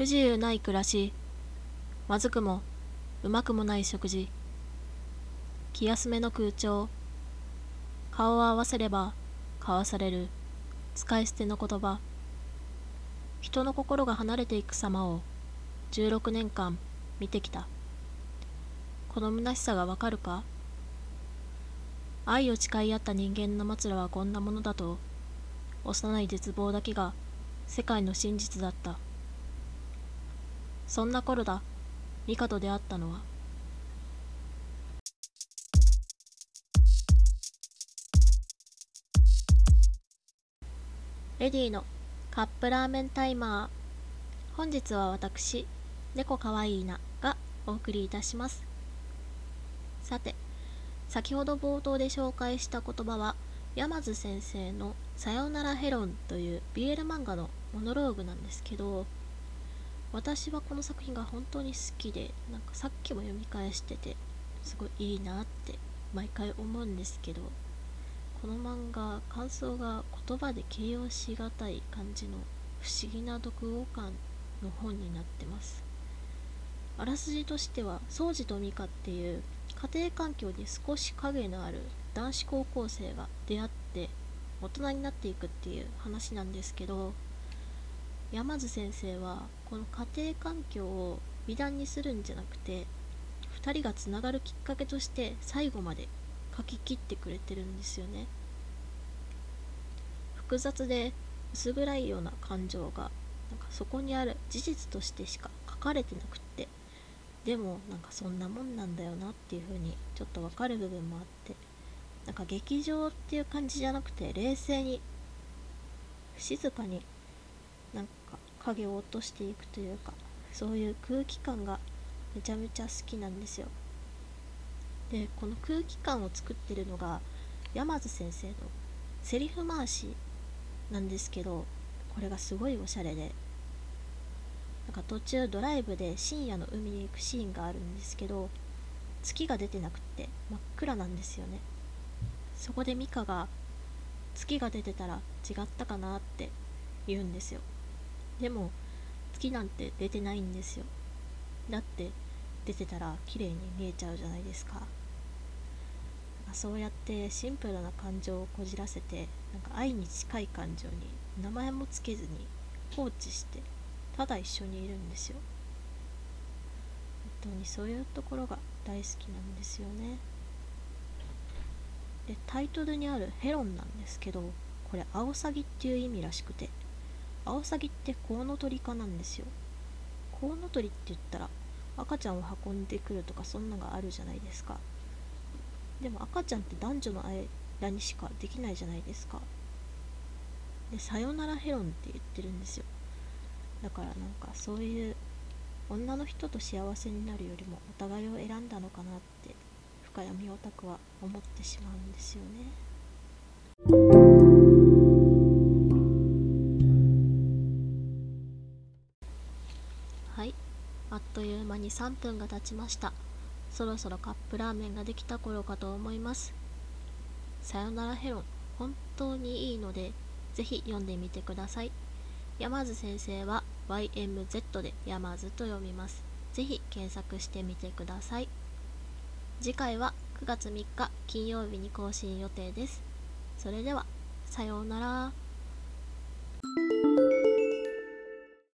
不自由ない暮らし。まずくもうまくもない食事。気休めの空調。顔を合わせれば交わされる。使い捨ての言葉。人の心が離れていく様を16年間見てきた。この虚しさがわかるか？愛を誓い合った人間の末路はこんなものだと幼い絶望だけが世界の真実だった。そんな頃だ。ミカと出会ったのは。レディのカップラーメンタイマー。本日は私猫かわいいながお送りいたします。さて先ほど冒頭で紹介した言葉は山津先生の「さよならヘロン」という BL 漫画のモノローグなんですけど私はこの作品が本当に好きでなんかさっきも読み返しててすごいいいなって毎回思うんですけどこの漫画感想が言葉で形容しがたい感じの不思議な読後感の本になってます。あらすじとしては宗司と美香っていう家庭環境に少し影のある男子高校生が出会って大人になっていくっていう話なんですけど山津先生はこの家庭環境を美談にするんじゃなくて2人がつながるきっかけとして最後まで書き切ってくれてるんですよね。複雑で薄暗いような感情がなんかそこにある事実としてしか書かれてなくってでもなんかそんなもんなんだよなっていう風にちょっとわかる部分もあってなんか劇場っていう感じじゃなくて冷静に静かに影を落としていくというかそういう空気感がめちゃめちゃ好きなんですよ。でこの空気感を作ってるのが山津先生のセリフ回しなんですけどこれがすごいおしゃれでなんか途中ドライブで深夜の海に行くシーンがあるんですけど月が出てなくって真っ暗なんですよね。そこでミカが月が出てたら違ったかなって言うんですよ。でも月なんて出てないんですよ。だって出てたら綺麗に見えちゃうじゃないですか。そうやってシンプルな感情をこじらせてなんか愛に近い感情に名前もつけずに放置してただ一緒にいるんですよ。本当にそういうところが大好きなんですよね。でタイトルにあるヘロンなんですけどこれアオサギっていう意味らしくてアオサギってコウノトリ科なんですよ。コウノトリって言ったら赤ちゃんを運んでくるとかそんなのがあるじゃないですか。でも赤ちゃんって男女の間にしかできないじゃないですか。でさよならヘロンって言ってるんですよ。だからなんかそういう女の人と幸せになるよりもお互いを選んだのかなって深闇オタクは思ってしまうんですよね。はい。あっという間に3分が経ちました。そろそろカップラーメンができた頃かと思います。さよならヘロン。本当にいいのでぜひ読んでみてください。山津先生は YMZ で山津と読みます。ぜひ検索してみてください。次回は9月3日金曜日に更新予定です。それではさようなら。